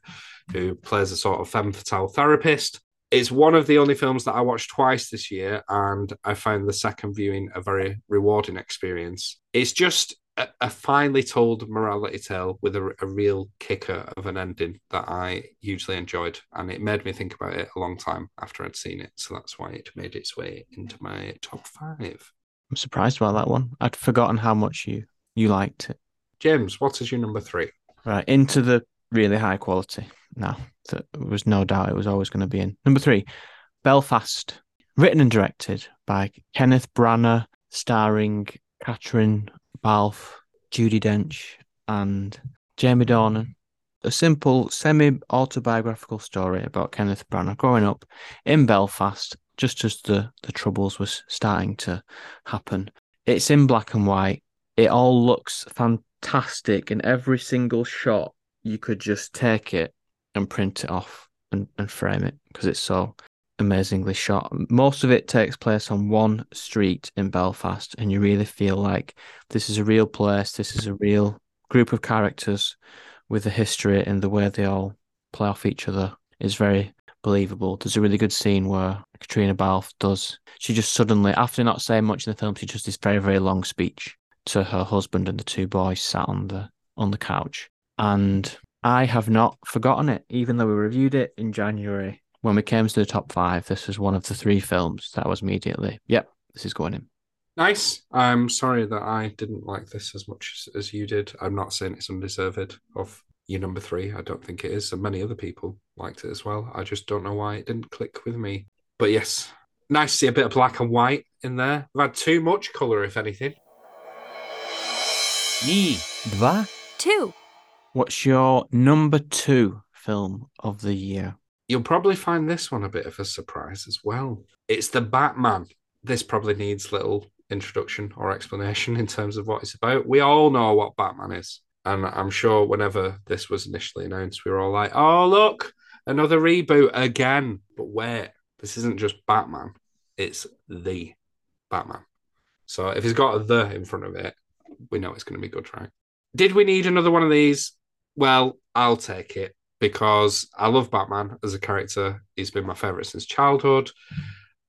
who plays a sort of femme fatale therapist. It's one of the only films that I watched twice this year, and I found the second viewing a very rewarding experience. It's just a, a finely told morality tale with a, a real kicker of an ending that I hugely enjoyed, and it made me think about it a long time after I'd seen it. So that's why it made its way into my top five. I'm surprised about that one. I'd forgotten how much you you liked it. James, what is your number three? Right, into the really high quality now. There was no doubt it was always going to be in. Number three, Belfast, written and directed by Kenneth Branagh, starring Catherine Balfe, Judi Dench, and Jamie Dornan. A simple, semi autobiographical story about Kenneth Branagh growing up in Belfast just as the, the troubles was starting to happen. It's in black and white. It all looks fantastic in every single shot. You could just take it and print it off and, and frame it because it's so amazingly shot. Most of it takes place on one street in Belfast, and you really feel like this is a real place. This is a real group of characters with a history, and the way they all play off each other is very believable. There's a really good scene where Caitríona Balfe does. She just suddenly, after not saying much in the film, she does this very very long speech to her husband and the two boys sat on the on the couch, and I have not forgotten it, even though we reviewed it in January. When we came to the top five, this was one of the three films that was immediately, yep, this is going in. Nice. I'm sorry that I didn't like this as much as, as you did. I'm not saying it's undeserved of your number three. I don't think it is. And many other people liked it as well. I just don't know why it didn't click with me. But yes, nice to see a bit of black and white in there. I've had too much colour, if anything. Ni. Dva. two, What's your number two film of the year? You'll probably find this one a bit of a surprise as well. It's the Batman. This probably needs little introduction or explanation [laughs] in terms of what it's about. We all know what Batman is. And I'm sure whenever this was initially announced, we were all like, oh, look, another reboot again. But wait, this isn't just Batman, it's the Batman. So if it's got the in front of it, we know it's going to be good, right? Did we need another one of these? Well, I'll take it because I love Batman as a character. He's been my favorite since childhood.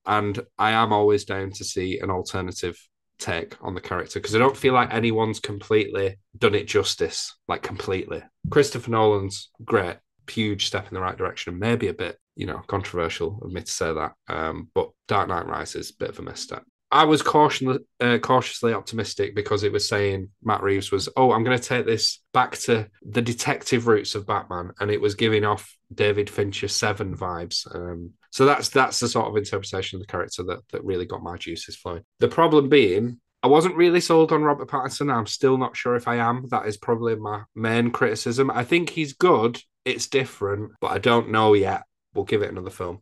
And I am always down to see an alternative take on the character because I don't feel like anyone's completely done it justice, like completely. Christopher Nolan's great, huge step in the right direction, maybe a bit, you know, controversial of me to say that. Um, but Dark Knight Rises, bit of a misstep. I was cautiously, uh, cautiously optimistic because it was saying Matt Reeves was, oh, I'm going to take this back to the detective roots of Batman, and it was giving off David Fincher Seven vibes. Um, so that's that's the sort of interpretation of the character that that really got my juices flowing. The problem being, I wasn't really sold on Robert Pattinson. I'm still not sure if I am. That is probably my main criticism. I think he's good. It's different, but I don't know yet. We'll give it another film.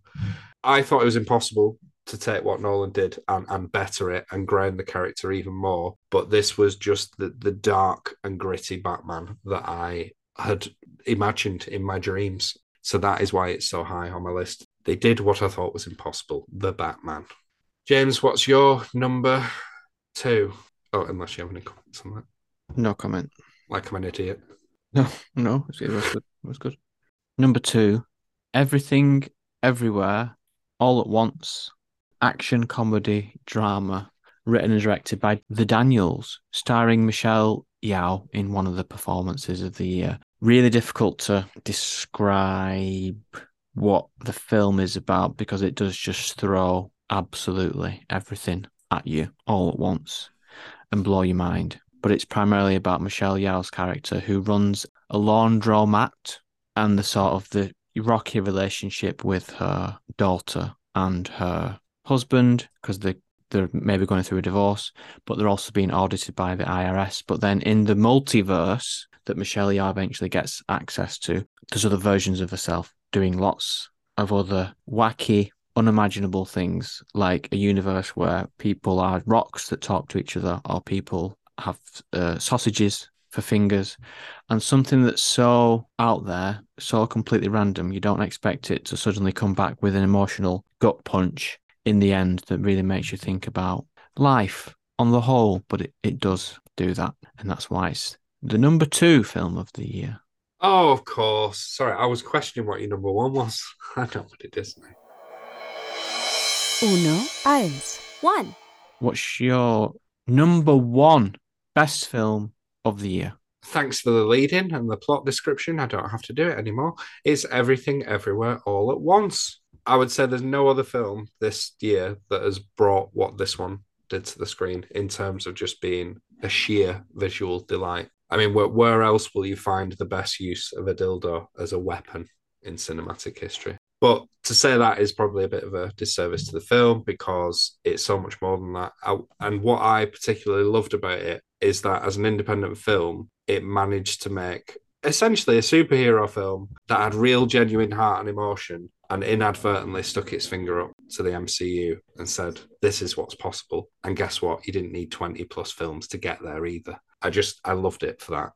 I thought it was impossible to take what Nolan did and, and better it and ground the character even more. But this was just the, the dark and gritty Batman that I had imagined in my dreams. So that is why it's so high on my list. They did what I thought was impossible the Batman. James, what's your number two? Oh, unless you have any comments on that. No comment. Like I'm an idiot. No, no, it was good. It was good. Number two, everything, everywhere, all at once. Action comedy drama, written and directed by The Daniels, starring Michelle Yeoh in one of the performances of the year. Really difficult to describe what the film is about because it does just throw absolutely everything at you all at once and blow your mind. But it's primarily about Michelle Yeoh's character who runs a laundromat and the sort of the rocky relationship with her daughter and her husband because they they're maybe going through a divorce, but they're also being audited by the IRS. But then in the multiverse that Michelle Yeoh eventually gets access to, there's other versions of herself doing lots of other wacky, unimaginable things, like a universe where people are rocks that talk to each other, or people have uh, sausages for fingers, and something that's so out there, so completely random, you don't expect it to suddenly come back with an emotional gut punch in the end that really makes you think about life on the whole, but it, it does do that. And that's why it's the number two film of the year. Oh, of course. Sorry, I was questioning what your number one was. [laughs] I know what it is now. Uno, eins. One. What's your number one best film of the year? Thanks for the lead in and the plot description. I don't have to do it anymore. It's Everything Everywhere All at Once. I would say there's no other film this year that has brought what this one did to the screen in terms of just being a sheer visual delight. I mean, where, where else will you find the best use of a dildo as a weapon in cinematic history? But to say that is probably a bit of a disservice to the film because it's so much more than that. I, and what I particularly loved about it is that as an independent film, it managed to make essentially a superhero film that had real, genuine heart and emotion and inadvertently stuck its finger up to the MCU and said, This is what's possible. And guess what? You didn't need 20 plus films to get there either. I just, I loved it for that.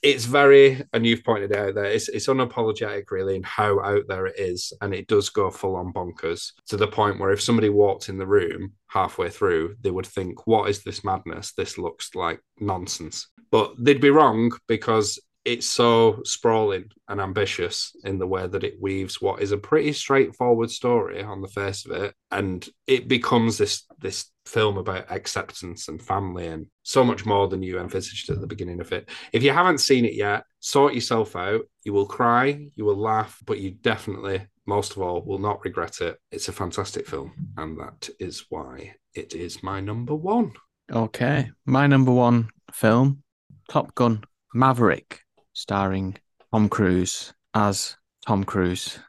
It's very, and you've pointed out there, it's, it's unapologetic really in how out there it is. And it does go full on bonkers to the point where if somebody walked in the room halfway through, they would think, What is this madness? This looks like nonsense. But they'd be wrong because it's so sprawling and ambitious in the way that it weaves what is a pretty straightforward story on the face of it. And it becomes this this film about acceptance and family and so much more than you envisaged at the beginning of it. If you haven't seen it yet sort yourself out. You will cry you will laugh but you definitely most of all will not regret it. It's a fantastic film and that is why it is my number one. Okay. My number one film, Top Gun Maverick, starring Tom Cruise as Tom Cruise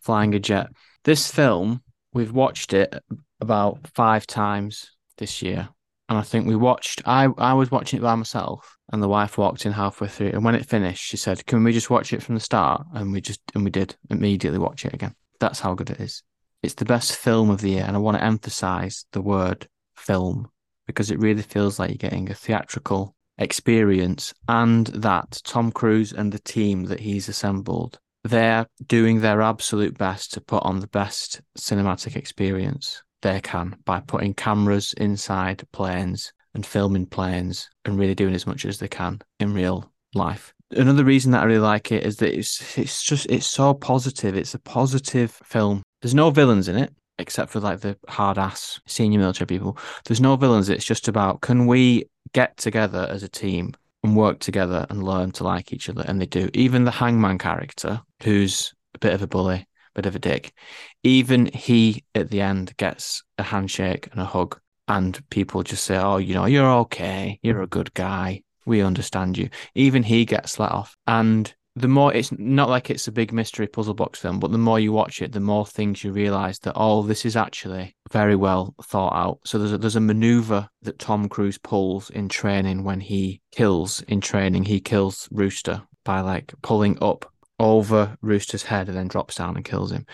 flying a jet. This film, we've watched it about five times this year. And I think we watched, I, I was watching it by myself, and the wife walked in halfway through. And when it finished, she said, Can we just watch it from the start? And we just, and we did immediately watch it again. That's how good it is. It's the best film of the year. And I want to emphasize the word film because it really feels like you're getting a theatrical experience and that Tom Cruise and the team that he's assembled, they're doing their absolute best to put on the best cinematic experience they can by putting cameras inside planes and filming planes and really doing as much as they can in real life. Another reason that I really like it is that it's it's just it's so positive. It's a positive film. There's no villains in it except for like the hard ass senior military people. There's no villains. It's just about can we get together as a team and work together and learn to like each other, and they do. Even the hangman character, who's a bit of a bully, bit of a dick. Even he at the end gets a handshake and a hug, and people just say, "Oh, you know, you're okay. You're a good guy. We understand you." Even he gets let off, and the more it's not like it's a big mystery puzzle box film, but the more you watch it, the more things you realize that oh, this is actually very well thought out. So there's a, there's a maneuver that Tom Cruise pulls in training when he kills in training. He kills Rooster by like pulling up over Rooster's head and then drops down and kills him.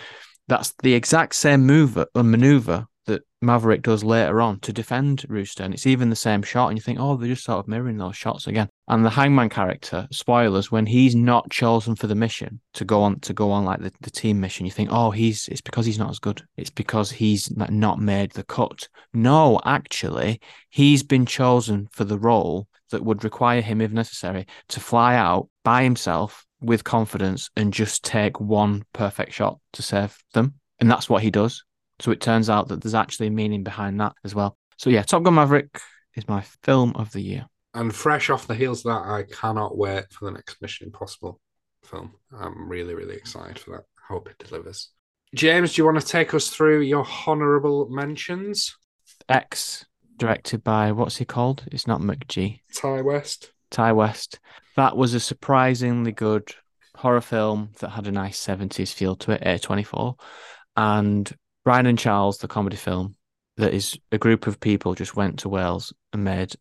That's the exact same uh, maneuver that Maverick does later on to defend Rooster, and it's even the same shot. And you think, oh, they're just sort of mirroring those shots again. And the Hangman character, spoilers, when he's not chosen for the mission to go on to go on like the, the team mission, you think, oh, he's it's because he's not as good. It's because he's not made the cut. No, actually, he's been chosen for the role that would require him, if necessary, to fly out by himself with confidence and just take one perfect shot to save them. And that's what he does. So it turns out that there's actually a meaning behind that as well. So yeah, Top Gun Maverick is my film of the year. And fresh off the heels of that, I cannot wait for the next Mission Impossible film. I'm really, really excited for that. Hope it delivers. James, do you want to take us through your honourable mentions? X, directed by what's he called? It's not McG. Ti West. Ti West. That was a surprisingly good horror film that had a nice 70s feel to it, A24. And Brian and Charles, the comedy film, that is a group of people just went to Wales and made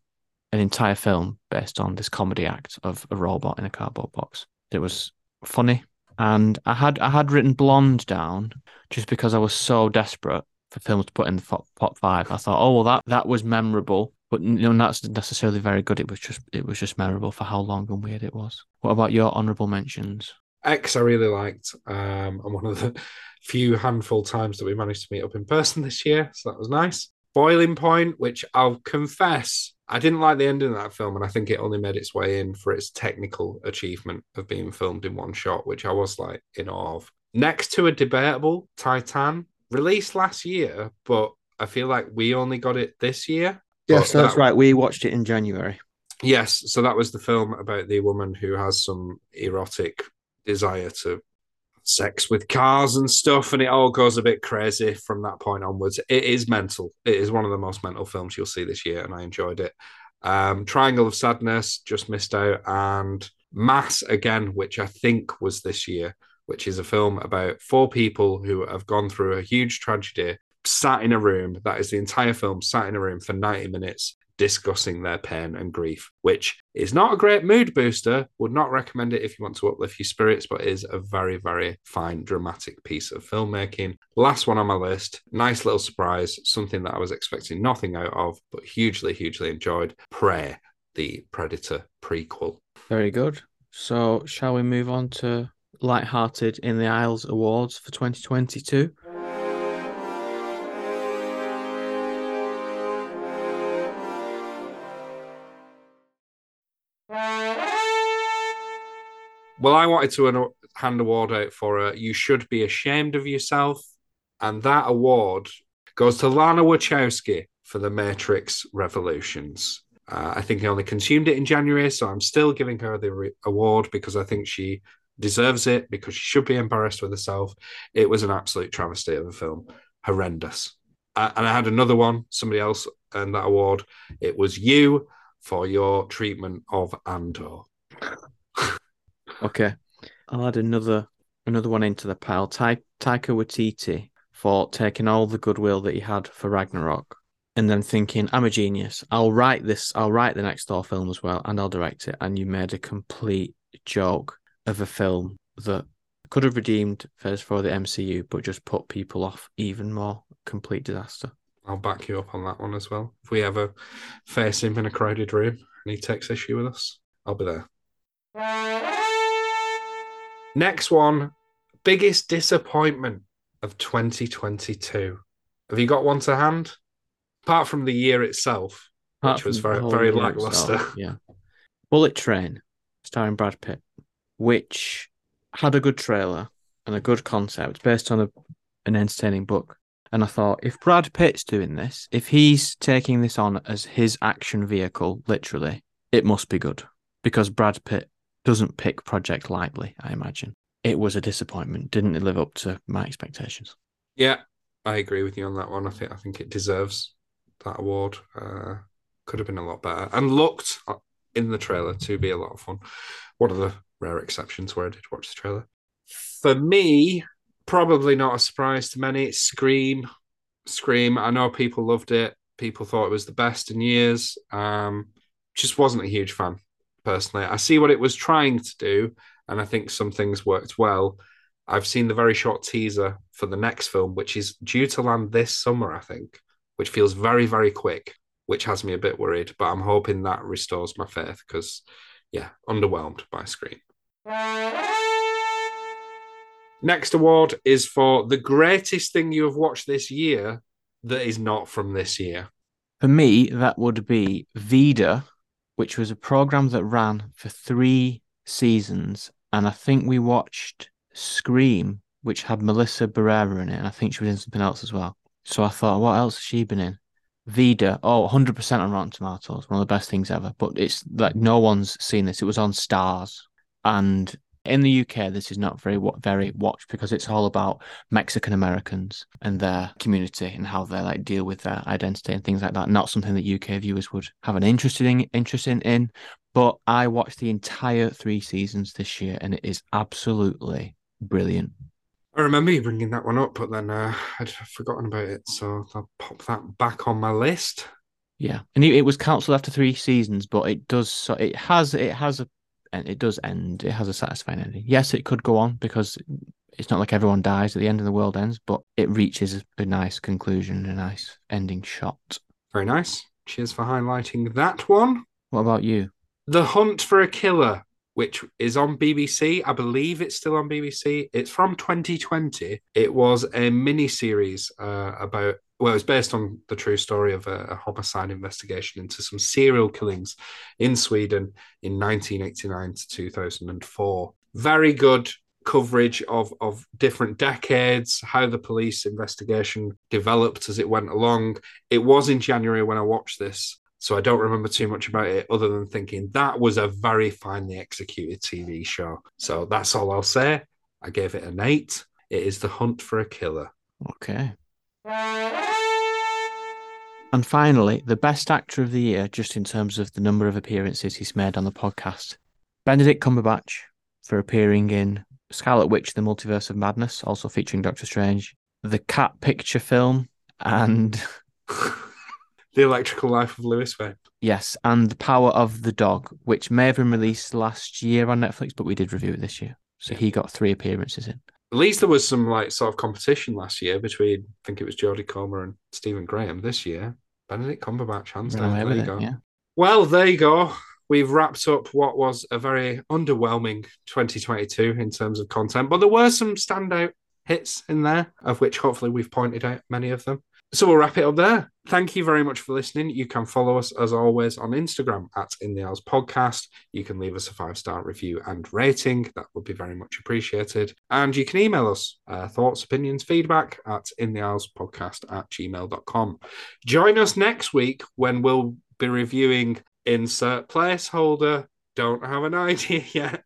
an entire film based on this comedy act of a robot in a cardboard box. It was funny, and I had I had written Blonde down just because I was so desperate for films to put in the top five. I thought, oh well, that that was memorable, but know, not necessarily very good. It was just it was just memorable for how long and weird it was. What about your honourable mentions? X, I really liked. Um, and one of the few handful times that we managed to meet up in person this year, so that was nice. Boiling Point, which I'll confess, I didn't like the ending of that film, and I think it only made its way in for its technical achievement of being filmed in one shot, which I was like in awe of. Next to a debatable Titan, released last year, but I feel like we only got it this year. Yes, that's that- right. We watched it in January. Yes, so that was the film about the woman who has some erotic desire to sex with cars and stuff, and it all goes a bit crazy from that point onwards. It is mental. It is one of the most mental films you'll see this year, and I enjoyed it. Um, Triangle of Sadness just missed out, and Mass again, which I think was this year, which is a film about four people who have gone through a huge tragedy, sat in a room. That is the entire film, sat in a room for 90 minutes discussing their pain and grief, which is not a great mood booster. Would not recommend it if you want to uplift your spirits, but is a very, very fine, dramatic piece of filmmaking. Last one on my list, nice little surprise, something that I was expecting nothing out of, but hugely, hugely enjoyed. Prey, the Predator prequel. Very good. So, shall we move on to Lighthearted in the Aisles Awards for 2022? Well, I wanted to an- hand award out for You Should Be Ashamed of Yourself. And that award goes to Lana Wachowski for The Matrix Revolutions. Uh, I think I only consumed it in January, so I'm still giving her the re- award because I think she deserves it because she should be embarrassed with herself. It was an absolute travesty of a film, horrendous. Uh, and I had another one, somebody else earned that award. It was you for your treatment of Andor. Okay. I'll add another another one into the pile. Ta- Taika Waititi for taking all the goodwill that he had for Ragnarok and then thinking, I'm a genius. I'll write this, I'll write the next Thor film as well, and I'll direct it. And you made a complete joke of a film that could have redeemed Phase 4 of the MCU, but just put people off even more. Complete disaster. I'll back you up on that one as well. If we ever face him in a crowded room and he takes issue with us, I'll be there. Next one, biggest disappointment of 2022. Have you got one to hand? Apart from the year itself, Apart which was very, very lackluster. itself, Yeah. Bullet Train, starring Brad Pitt, which had a good trailer and a good concept based on a, an entertaining book. And I thought, if Brad Pitt's doing this, if he's taking this on as his action vehicle, literally, it must be good because Brad Pitt doesn't pick project lightly, I imagine. it was a disappointment. Didn't live up to my expectations. Yeah, I agree with you on that one. I think I think it deserves that award. Uh, could have been a lot better and looked uh, in the trailer to be a lot of fun. One of the rare exceptions where I did watch the trailer. For me, probably not a surprise to many. Scream, Scream. I know people loved it. People thought it was the best in years. Um, just wasn't a huge fan personally. I see what it was trying to do, and I think some things worked well. I've seen the very short teaser for the next film, which is due to land this summer, I think, which feels very, very quick, which has me a bit worried. But I'm hoping that restores my faith because, yeah, underwhelmed by Scream. Next award is for the greatest thing you have watched this year that is not from this year. For me, that would be Vida, which was a program that ran for three seasons. And I think we watched Scream, which had Melissa Barrera in it. And I think she was in something else as well. So I thought, what else has she been in? Vida, oh, 100% on Rotten Tomatoes, one of the best things ever. But it's like no one's seen this. It was on Starz. And in the UK, this is not very very watched because it's all about Mexican Americans and their community and how they like deal with their identity and things like that. Not something that UK viewers would have an interest in interest in. in. But I watched the entire three seasons this year, and it is absolutely brilliant. I remember you bringing that one up, but then uh, I'd forgotten about it, so I'll pop that back on my list. Yeah, and it, was cancelled after three seasons, but it does. So it has it has a and it does end. It has a satisfying ending. Yes, it could go on because it's not like everyone dies at the end and the world ends, but it reaches a nice conclusion, a nice ending shot. Very nice. Cheers for highlighting that one. What about you? The Hunt for a Killer, which is on BBC. I believe it's still on BBC. It's from 2020. It was a mini series uh, about well, it's based on the true story of a, a, homicide investigation into some serial killings in Sweden in 1989 to 2004. Very good coverage of, of different decades, how the police investigation developed as it went along. It was in January when I watched this, so I don't remember too much about it other than thinking that was a very finely executed TV show. So that's all I'll say. I gave it an eight. It is The Hunt for a Killer. Okay. And finally, the best actor of the year, just in terms of the number of appearances he's made on the podcast, Benedict Cumberbatch for appearing in Scarlet Witch: The Multiverse of Madness, also featuring Doctor Strange, the Cat Picture film, and [laughs] The Electrical Life of Louis Wain. Yes, and The Power of the Dog, which may have been released last year on Netflix, but we did review it this year. So he got three appearances in. At least there was some like sort of competition last year between I think it was Jodie Comer and Stephen Graham. This year, Benedict Cumberbatch, hands down. There you go. Yeah. Well, there you go. We've wrapped up what was a very underwhelming 2022 in terms of content, but there were some standout hits in there, of which hopefully we've pointed out many of them. So we'll wrap it up there. Thank you very much for listening. You can follow us as always on Instagram at In the Aisles Podcast. You can leave us a five star review and rating. That would be very much appreciated. And you can email us uh, thoughts, opinions, feedback at In the Aisles Podcast at gmail.com. Join us next week when we'll be reviewing Insert Placeholder. Don't have an [laughs] idea yet.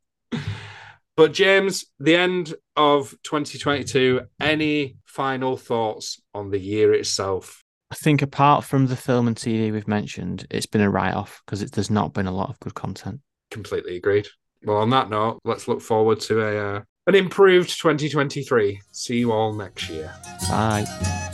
But James, the end of 2022, any final thoughts on the year itself? I think apart from the film and TV we've mentioned, it's been a write off because there's not been a lot of good content. Completely agreed. Well, on that note, let's look forward to a uh, an improved 2023. See you all next year. Bye.